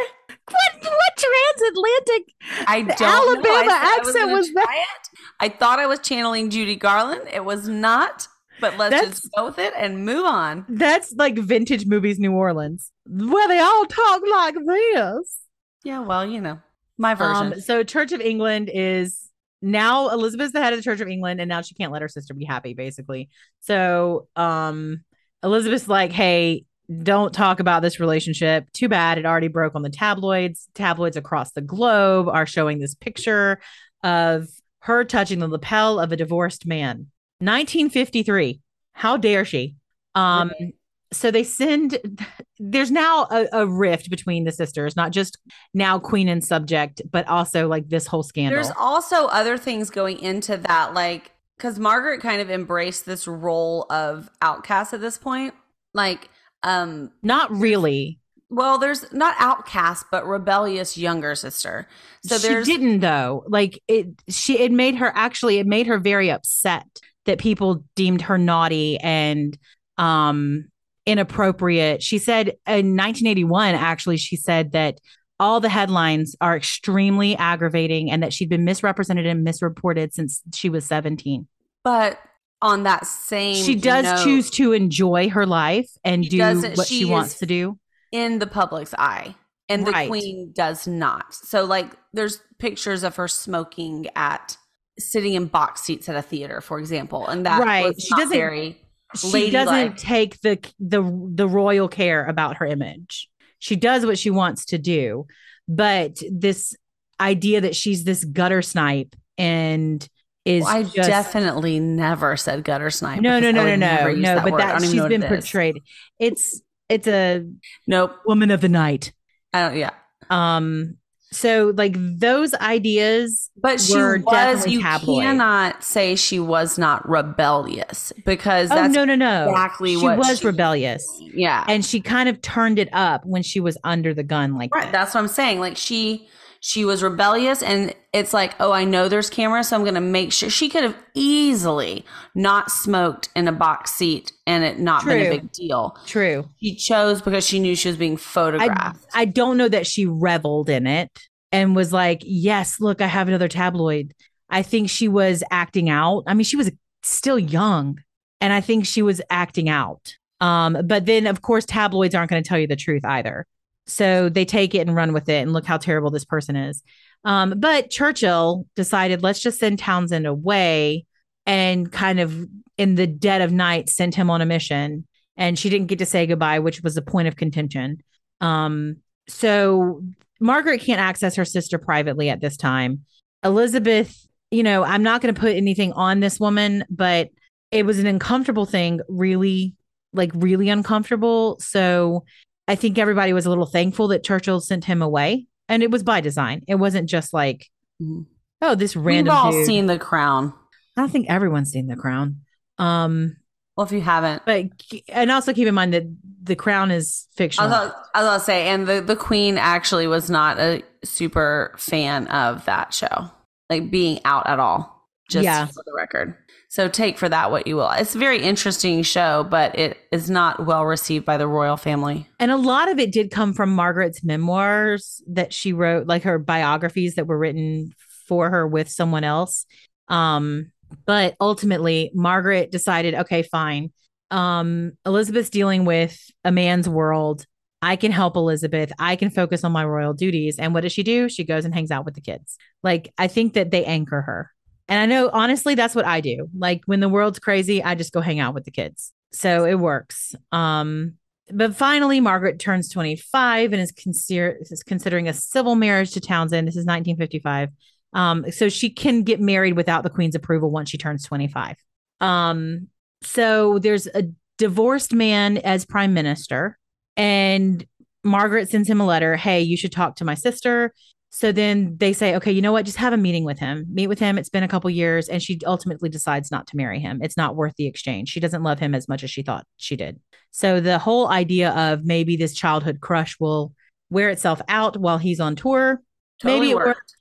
What what transatlantic I don't Alabama know. I said I accent was that? I thought I was channeling Judy Garland. It was not, but let's That's- just go with it and move on. That's like vintage movies, New Orleans, where they all talk like this. Yeah, well, you know, my version. Um, so Church of England is now Elizabeth's the head of the Church of England, and now she can't let her sister be happy, basically. So um Elizabeth's like, hey, don't talk about this relationship. Too bad it already broke on the tabloids. Tabloids across the globe are showing this picture of her touching the lapel of a divorced man. 1953. How dare she? Um so they send there's now a, a rift between the sisters, not just now queen and subject, but also like this whole scandal. There's also other things going into that, like because Margaret kind of embraced this role of outcast at this point. Like, um, not really. well, there's not outcast, but rebellious younger sister. So she didn't though. Like it she it made her actually it made her very upset that people deemed her naughty and um inappropriate. She said in 1981 actually she said that all the headlines are extremely aggravating and that she'd been misrepresented and misreported since she was 17. but on that same She does note, choose to enjoy her life and do what she she wants to do. in the public's eye. And the Right. queen does not. So like there's pictures of her smoking at sitting in box seats at a theater, for example. And that Right. was She doesn't- very she doesn't take the the the royal care about her image. She does what she wants to do, but this idea that she's this gutter snipe and is Well, I just, definitely never said gutter snipe. no no no no no no, but word. That she's been it is. portrayed. It's it's a Nope. woman of the night. I don't. Yeah. Um, so like those ideas But she were was. You tabloid. cannot say she was not rebellious because Oh that's no no no! exactly she was she- rebellious, yeah. and she kind of turned it up when she was under the gun like Right. that. That's what I'm saying. Like she she was rebellious and it's like, oh, I know there's cameras, so I'm gonna make sure she could have easily not smoked in a box seat and it not been a big deal. True. She chose because she knew she was being I, photographed. I don't know that she reveled in it and was like, yes, look, I have another tabloid. I think she was acting out. I mean, she was still young and I think she was acting out. Um, but then, of course, tabloids aren't going to tell you the truth either. So they take it and run with it and look how terrible this person is. Um, but Churchill decided, let's just send Townsend away and kind of in the dead of night sent him on a mission. And she didn't get to say goodbye, which was a point of contention. Um, so Margaret can't access her sister privately at this time. Elizabeth, you know, I'm not going to put anything on this woman, but it was an uncomfortable thing, really, like really uncomfortable. So I think everybody was a little thankful that Churchill sent him away. And it was by design. It wasn't just like, Mhm. oh, this random. We've all dude. seen The Crown. I don't think everyone's seen The Crown. Um, Well, if you haven't, but and also keep in mind that The Crown is I fictional. was, I was gonna say, and the, the Queen actually was not a super fan of that show, like being out at all. Just Yeah. for the record. So take for that what you will. It's a very interesting show, but it is not well received by the royal family. And a lot of it did come from Margaret's memoirs that she wrote, like her biographies that were written for her with someone else. Um, but ultimately, Margaret decided, okay, fine. Um, Elizabeth's dealing with a man's world. I can help Elizabeth. I can focus on my royal duties. And what does she do? She goes and hangs out with the kids. Like, I think that they anchor her. And I know, honestly, that's what I do. Like, when the world's crazy, I just go hang out with the kids. So it works. Um, but finally, Margaret turns 25 and is, consider- is considering a civil marriage to Townsend. This is 1955. Um, so she can get married without the Queen's approval once she turns 25. Um, so there's a divorced man as prime minister, and Margaret sends him a letter Hey, you should talk to my sister. So then they say, okay, you know what? Just have a meeting with him. Meet with him. It's been a couple years. And she ultimately decides not to marry him. It's not worth the exchange. She doesn't love him as much as she thought she did. So the whole idea of maybe this childhood crush will wear itself out while he's on tour. Totally maybe it worked.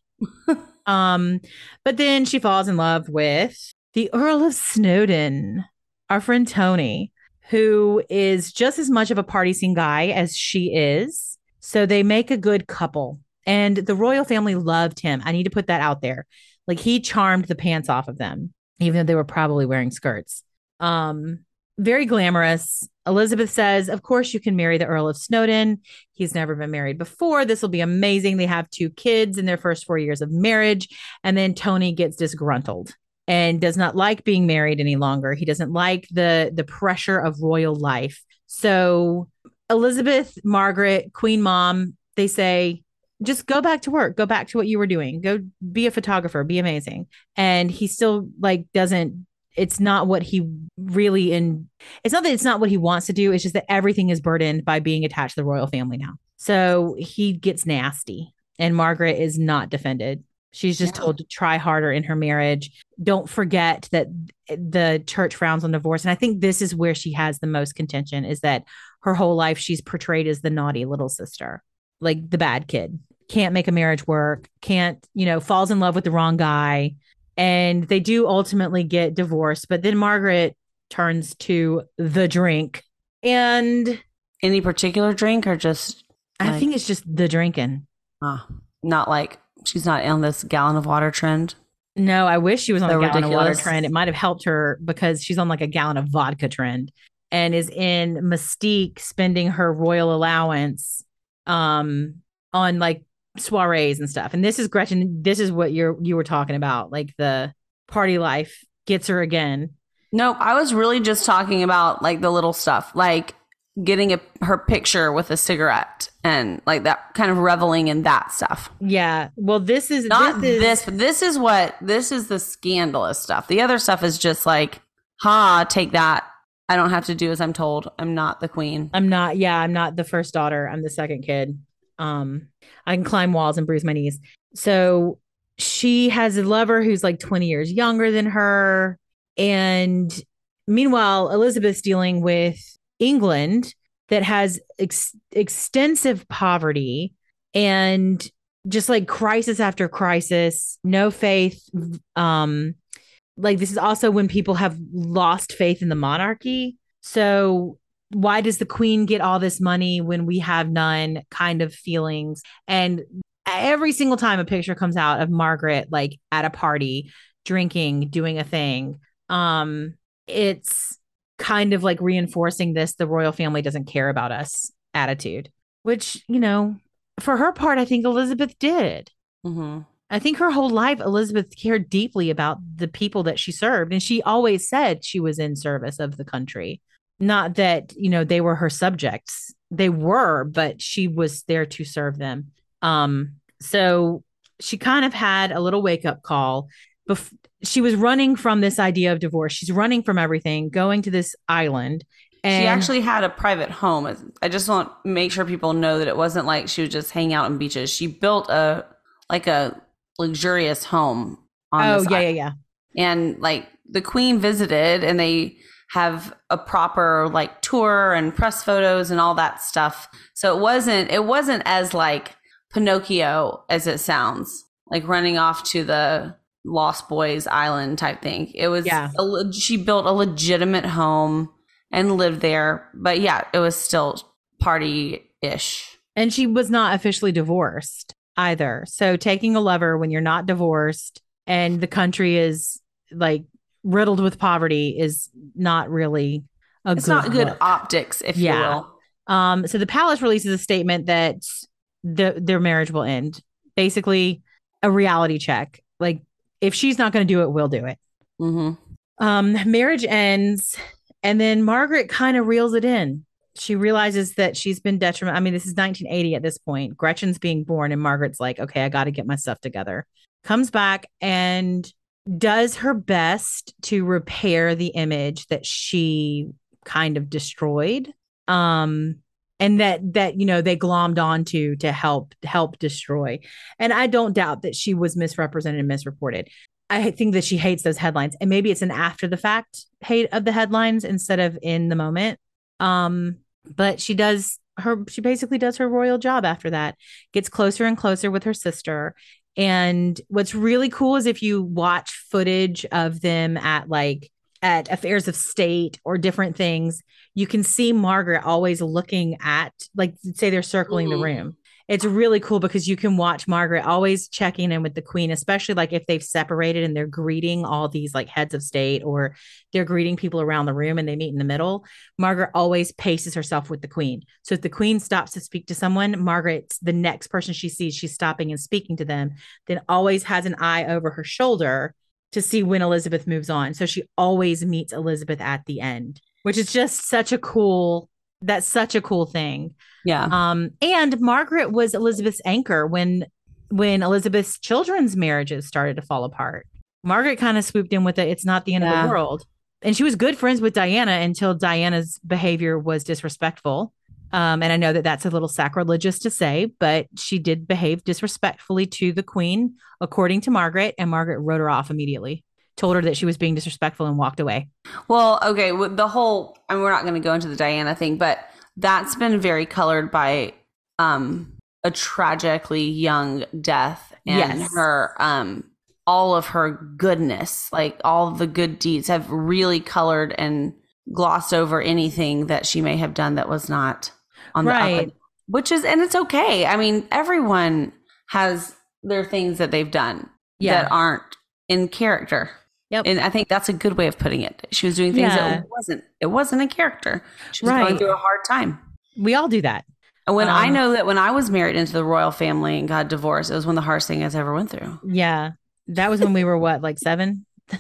worked. Um, but then she falls in love with the Earl of Snowdon, our friend Tony, who is just as much of a party scene guy as she is. So they make a good couple. And the royal family loved him. I need to put that out there. Like he charmed the pants off of them, even though they were probably wearing skirts. Um, very glamorous. Elizabeth says, Of course, you can marry the Earl of Snowdon. He's never been married before. This will be amazing. They have two kids in their first four years of marriage. And then Tony gets disgruntled and does not like being married any longer. He doesn't like the the pressure of royal life. So Elizabeth, Margaret, Queen Mom, they say, just go back to work, go back to what you were doing, go be a photographer, be amazing. And he still like doesn't it's not what he really in it's not that it's not what he wants to do. It's just that everything is burdened by being attached to the royal family now. So he gets nasty and margaret is not defended. She's just Yeah. told to try harder in her marriage. Don't forget that the church frowns on divorce. And i think this is where she has the most contention is that her whole life she's portrayed as the naughty little sister like the bad kid can't make a marriage work can't you know falls in love with the wrong guy and they do ultimately get divorced but then margaret turns to the drink. And Any particular drink or just i think it's just the drinking. Uh, not like she's not on this gallon of water trend? no i wish she was on So a gallon of water trend. It might have helped her because she's on like a gallon of vodka trend and is in Mustique spending her royal allowance um on like soirees and stuff and this is gretchen this is what you're you were talking about like the party life gets her again Nope. I was really just talking about like the little stuff, like getting a, her picture with a cigarette and like that kind of reveling in that stuff. Yeah. Well, this is Not this. this, Is, but this is what this is the scandalous stuff. The other stuff is just like, ha, take that. I don't have to do as I'm told. I'm not the queen. I'm not. Yeah, I'm not the first daughter. I'm the second kid. Um, I can climb walls and bruise my knees. So she has a lover who's like 20 years younger than her, and meanwhile, Elizabeth's dealing with England that has ex- extensive poverty and just like crisis after crisis, no faith. Um, like this is also when people have lost faith in the monarchy. So why does the queen get all this money when we have none kind of feelings and every single time a picture comes out of margaret like at a party drinking doing a thing um it's kind of like reinforcing this the royal family doesn't care about us attitude which you know for her part i think elizabeth did Mm-hmm. I think her whole life, Elizabeth cared deeply about the people that she served. And she always said she was in service of the country. Not that, you know, they were her subjects. They were, but she was there to serve them. Um, so she kind of had a little wake up call. Bef- she was running from this idea of divorce. She's running from everything, going to this island. And she actually had a private home. I just want to make sure people know that it wasn't like she would just hang out on beaches. She built a like a luxurious home on oh, yeah, yeah, yeah. and like the queen visited and they have a proper like tour and press photos and all that stuff so it wasn't it wasn't as like pinocchio as it sounds like running off to the lost boys island type thing it was Yeah. a she built a legitimate home and lived there but yeah it was still party-ish And she was not officially divorced either. So taking a lover when you're not divorced and the country is like riddled with poverty is not really a it's good not good look. optics if Yeah. you will Um, so the palace releases a statement that the, their marriage will end. Basically, a reality check. Like, if she's not going to do it, we'll do it. hmm Um, marriage ends, and then Margaret kind of reels it in. She realizes that she's been detriment. I mean, this is 1980 at this point. Gretchen's being born, and Margaret's like, okay, I got to get my stuff together. Comes back and does her best to repair the image that she kind of destroyed. Um, and that that you know they glommed onto to help help destroy. And I don't doubt that she was misrepresented and misreported. I think that she hates those headlines, and maybe it's an after the fact hate of the headlines instead of in the moment. Um, but she does her she basically does her royal job after that. Gets closer and closer with her sister. And what's really cool is if you watch footage of them at like at affairs of state or different things, you can see Margaret always looking at like say they're circling Mhm. the room it's really cool because you can watch Margaret always checking in with the queen, especially like if they've separated and they're greeting all these like heads of state or they're greeting people around the room and they meet in the middle. Margaret always paces herself with the queen. So if the queen stops to speak to someone, Margaret's the next person she sees, she's stopping and speaking to them, then always has an eye over her shoulder to see when Elizabeth moves on. So she always meets Elizabeth at the end, which is just such a cool that's such a cool thing. Yeah. Um, and Margaret was Elizabeth's anchor when when Elizabeth's children's marriages started to fall apart. Margaret kind of swooped in with it. It's not the end Yeah. of the world. And she was good friends with Diana until Diana's behavior was disrespectful. Um, and I know that that's a little sacrilegious to say, but she did behave disrespectfully to the queen, according to Margaret. And Margaret wrote her off immediately, told her that she was being disrespectful and walked away. Well, okay, the whole I mean we're not going to go into the Diana thing, but that's been very colored by um a tragically young death and Yes. her um all of her goodness, like all the good deeds have really colored and glossed over anything that she may have done that was not on the up Right. which is and it's okay. I mean, everyone has their things that they've done Yeah. that aren't in character. Yep. And I think that's a good way of putting it. She was doing things Yeah. that wasn't it wasn't a character. She was Right. going through a hard time. We all do that. And when I Um, know that when I was married into the royal family and got divorced, it was one of the hardest things I ever went through. Yeah. That was when we were what, like seven?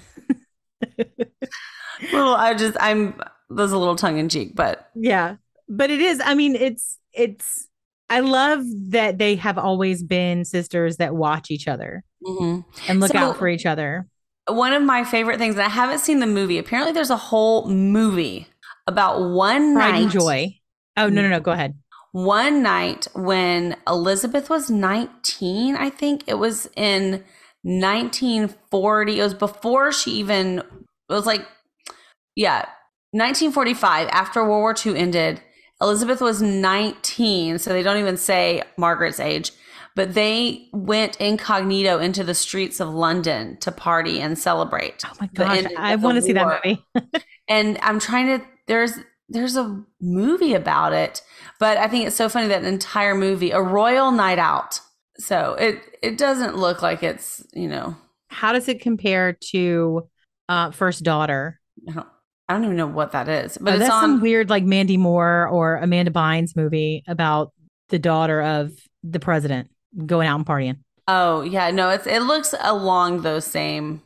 Well, I just I'm was a little tongue in cheek, but Yeah. But it is, I mean, it's it's I love that they have always been sisters that watch each other mhm. and look So- out for each other. One of my favorite things, and I haven't seen the movie. Apparently, there's a whole movie about one Pride night. and joy. Oh, no, no, no. Go ahead. one night when Elizabeth was 19, I think it was in 1940. It was before she even, it was like, yeah, 1945, after World War II ended. Elizabeth was 19, so they don't even say Margaret's age, but they went incognito into the streets of London to party and celebrate. Oh my gosh. I want to see that movie. and I'm trying to there's there's a movie about it, but I think it's so funny that the entire movie, a royal night out. So it it doesn't look like it's you know How does it compare to uh First Daughter? I don't, I don't even know what that is, but Oh, it's that's on. some weird like Mandy Moore or Amanda Bynes movie about the daughter of the president going out and partying. oh yeah, no, it's it looks along those same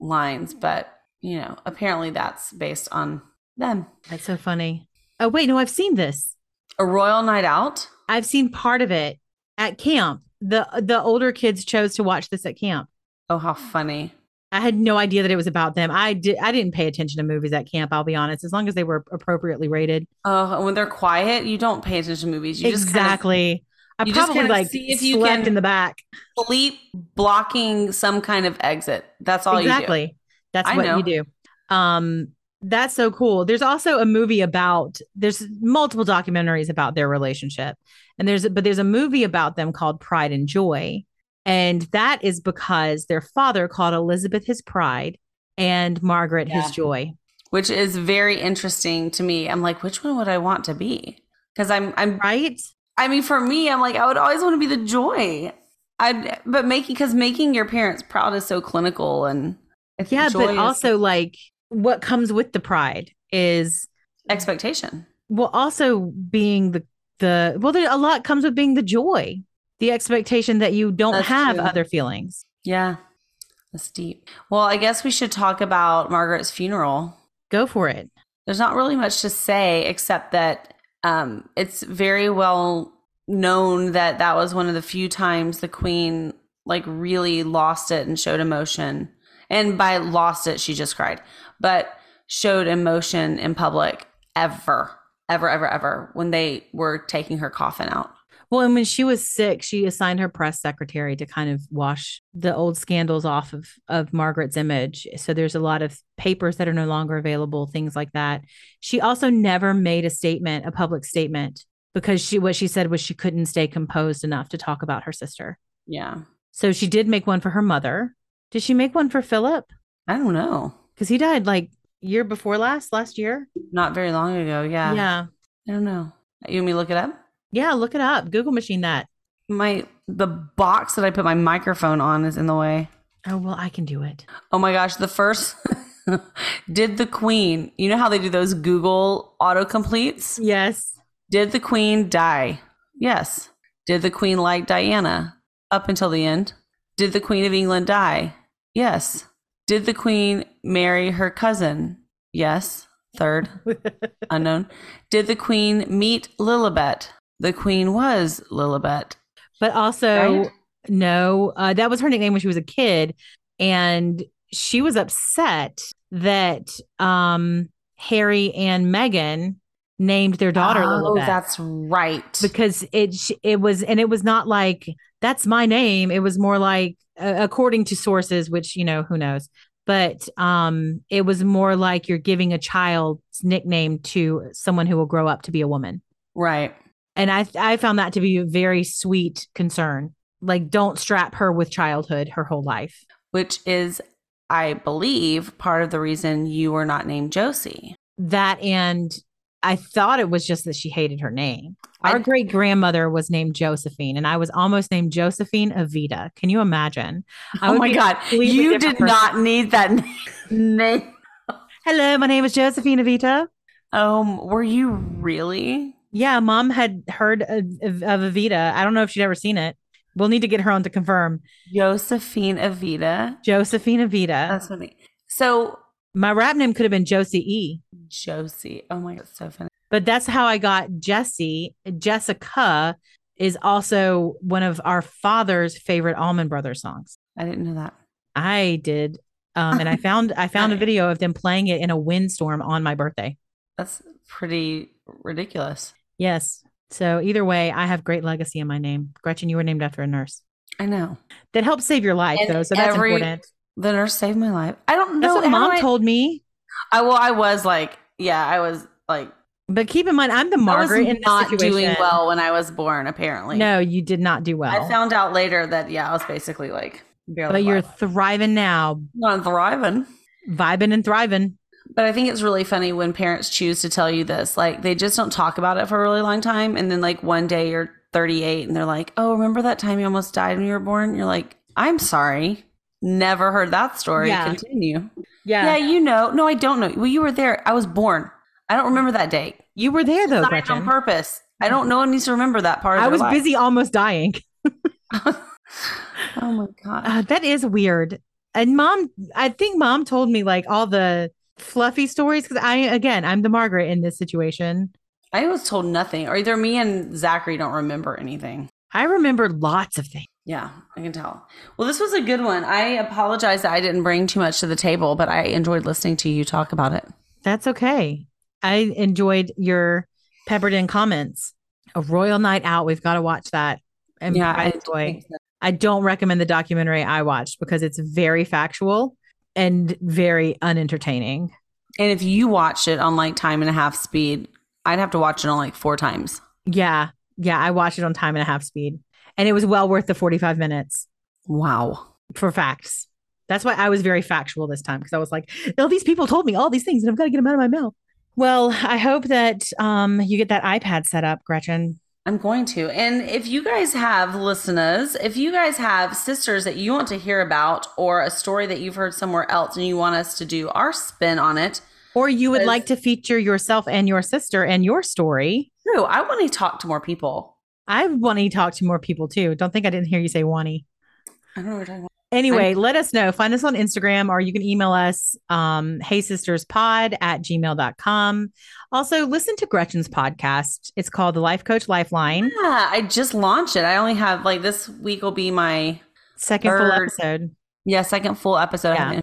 lines, but you know apparently that's based on them. That's so funny. Oh, wait, no, I've seen this. A royal night out. I've seen part of it at camp. The the older kids chose to watch this at camp. Oh, how funny! I had no idea that it was about them. I did I didn't pay attention to movies at camp, I'll be honest, as long as they were appropriately rated. Oh, when they're quiet, you don't pay attention to movies. You just kind of exactly. I you just probably like see if you slept can- in the back. sleep blocking some kind of exit. That's all you do. exactly. That's I what know. you do. Um that's so cool. There's also a movie about there's multiple documentaries about their relationship. And there's but there's a movie about them called Pride and Joy. And that is because their father called Elizabeth his pride and Margaret Yeah. his joy. Which is very interesting to me. I'm like, which one would I want to be? Because I'm I'm Right? I mean, for me, I'm like, I would always want to be the joy. I but making because making your parents proud is so clinical and Yeah, but also like what comes with the pride is expectation. well also being the the well there a lot comes with being the joy the expectation that you don't That's have true. other feelings Yeah, that's deep. Well, I guess we should talk about Margaret's funeral. go for it there's not really much to say except that um, it's very well known that that was one of the few times the queen like really lost it and showed emotion. And by lost it she just cried but showed emotion in public ever ever ever ever when they were taking her coffin out well and when she was sick she assigned her press secretary to kind of wash the old scandals off of of margaret's image. So there's a lot of papers that are no longer available things like that. She also never made a statement a public statement because she what she said was she couldn't stay composed enough to talk about her sister. Yeah. So she did make one for her mother. Did she make one for philip? I don't know. Because he died like year before last last year? Not very long ago yeah. Yeah. I don't know. You want me to look it up yeah look it up google machine that my the box that I put my microphone on is in the way. Oh well, I can do it. Oh my gosh, the first did the queen. You know how they do those Google autocompletes? Yes. Did the queen die? Yes. Did the queen like Diana up until the end? Did the queen of England die? Yes. Did the queen marry her cousin? Yes. Third, unknown. Did the queen meet Lilibet? The queen was Lilibet. But also, Right? no, uh, that was her nickname when she was a kid, and she was upset that um, Harry and Meghan named their daughter Oh, Lilibet that's right. because it it was and it was not like that's my name. It was more like uh, according to sources, which you know who knows. But um, it was more like you're giving a child's nickname to someone who will grow up to be a woman. right. And I I found that to be a very sweet concern. Like don't strap her with childhood her whole life. Which is, I believe, part of the reason you were not named Josie. That and I thought it was just that she hated her name. Our great grandmother was named Josephine, and I was almost named Josephine Evita. Can you imagine? Oh my God. You did person. not need that name. Hello, my name is Josephine Evita. Um, were you really? Yeah, mom had heard of, of, of Evita. I don't know if she'd ever seen it. We'll need to get her on to confirm. Josephine Evita. Josephine Evita. That's funny. So my rap name could have been Josie E. Josie. Oh my god, so funny. but that's how I got Jessie. Jessica is also one of our father's favorite Allman Brothers songs. I didn't know that. I did, um, and I found I found a video of them playing it in a windstorm on my birthday. That's pretty ridiculous. Yes. So either way, I have great legacy in my name. Gretchen, you were named after a nurse I know. that helped save your life, And though. So that's every- important. The nurse saved my life. I don't That's know. what mom I, told me. I well, I was like, yeah, I was like, But keep in mind, I'm the Margaret was not doing well when I was born. Apparently, No, you did not do well. I found out later that yeah, I was basically like barely. but you're thriving now, not thriving. vibing and thriving. But I think it's really funny when parents choose to tell you this. Like they just don't talk about it for a really long time, and then like one day you're 38 and they're like, "Oh, remember that time you almost died when you were born?" You're like, "I'm sorry, never heard that story." Yeah. Continue. Yeah. Yeah, you know. No, I don't know. Well, you were there. I was born. I don't remember that date. You were there though, Gretchen. on purpose. I don't. know one needs to remember that part. Of I was life. busy almost dying. oh my god. Uh, that is weird. And mom, I think mom told me like all the fluffy stories because I, again, I'm the Margaret in this situation. I was told nothing, or either me and Zachary don't remember anything. I remember lots of things. Yeah, I can tell. Well, this was a good one. I apologize that I didn't bring too much to the table, but I enjoyed listening to you talk about it. That's okay. I enjoyed your peppered in comments. A royal night out. We've got to watch that. And yeah, I think so. I don't recommend the documentary I watched because it's very factual and very unentertaining. And if you watched it on like time and a half speed, I'd have to watch it on like four times. Yeah. Yeah. I watched it on time and a half speed and it was well worth the 45 minutes Wow. for facts. That's why I was very factual this time because I was like, all these people told me all these things and I've got to get them out of my mouth. Well, I hope that um, you get that iPad set up, Gretchen. I'm going to. And if you guys have listeners, if you guys have sisters that you want to hear about or a story that you've heard somewhere else and you want us to do our spin on it, Or you would like to feature yourself and your sister and your story. true, I want to talk to more people. I want to talk to more people too. Don't think I didn't hear you say Wani. I don't know what we're talking about. Anyway, let us know. Find us on Instagram or you can email us um, hey sisters pod at gmail.com. Also, listen to Gretchen's podcast. It's called The Life Coach Lifeline. Yeah, I just launched it. I only have like this week will be my Second full episode. yeah second full episode, Yeah.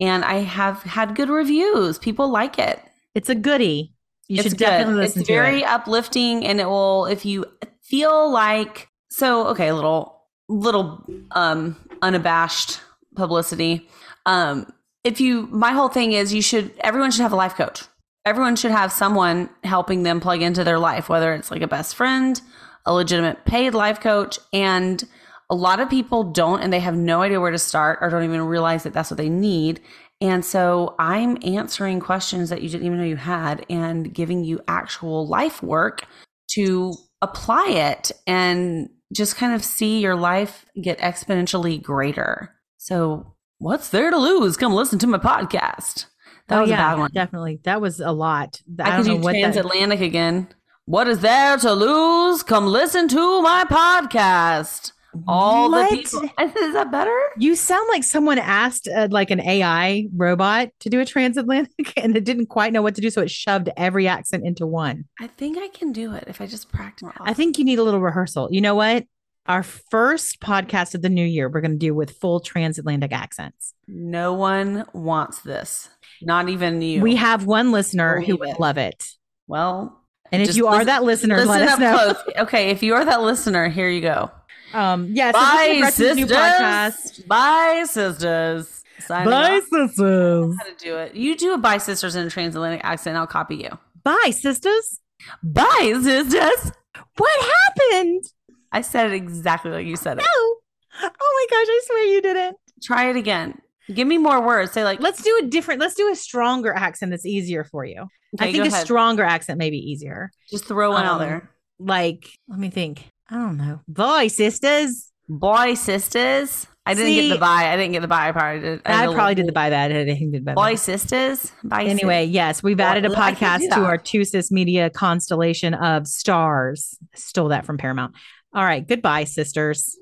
and I have had good reviews. People like it. It's a goodie. You it's should definitely listen It's to very it. Very uplifting, and it will if you feel like so. Okay, a little little um unabashed publicity. Um, if you, my whole thing is you should. Everyone should have a life coach. Everyone should have someone helping them plug into their life, whether it's like a best friend, a legitimate paid life coach, and a lot of people don't, and they have no idea where to start or don't even realize that that's what they need. And so I'm answering questions that you didn't even know you had and giving you actual life work to apply it and just kind of see your life get exponentially greater. So, what's there to lose? Come listen to my podcast. That Oh, was yeah, a bad one. Definitely. That was a lot. I, I, could do what that- transatlantic again. What is there to lose? Come listen to my podcast. All What? the people. Is that better? You sound like someone asked uh, like an AI robot to do a transatlantic and it didn't quite know what to do. So it shoved every accent into one. I think I can do it if I just practice. I think you need a little rehearsal. You know what? Our first podcast of the new year, we're going to do with full transatlantic accents. No one wants this. Not even you. We have one listener who would it. love it. well, And if you are that listener, listen let us know. close. Okay, if you are that listener, here you go. Um, yeah, so Bye, this is Gretchen's new podcast. sisters. Bye, sisters. Signing Bye, off. sisters. How to do it? You do a bye, sisters in a transatlantic accent. I'll copy you. Bye, sisters. Bye, sisters. What happened? I said it exactly like you said it. No. Oh my gosh, I swear you didn't. Try it again. Give me more words. Say like, Let's do a different, let's do a stronger accent that's easier for you. okay, I think a ahead. stronger accent may be easier. Just throw one out Um, there. Like, let me think. I don't know. Boy, sisters. Boy, sisters. I didn't get the buy. I didn't get the buy part. I, did, I, did a probably did the buy that. I didn't did better. Boy, sisters. Bye. Anyway, yes, we've added a podcast to our Two Sis Media constellation of stars. Stole that from Paramount. All right. Goodbye, sisters.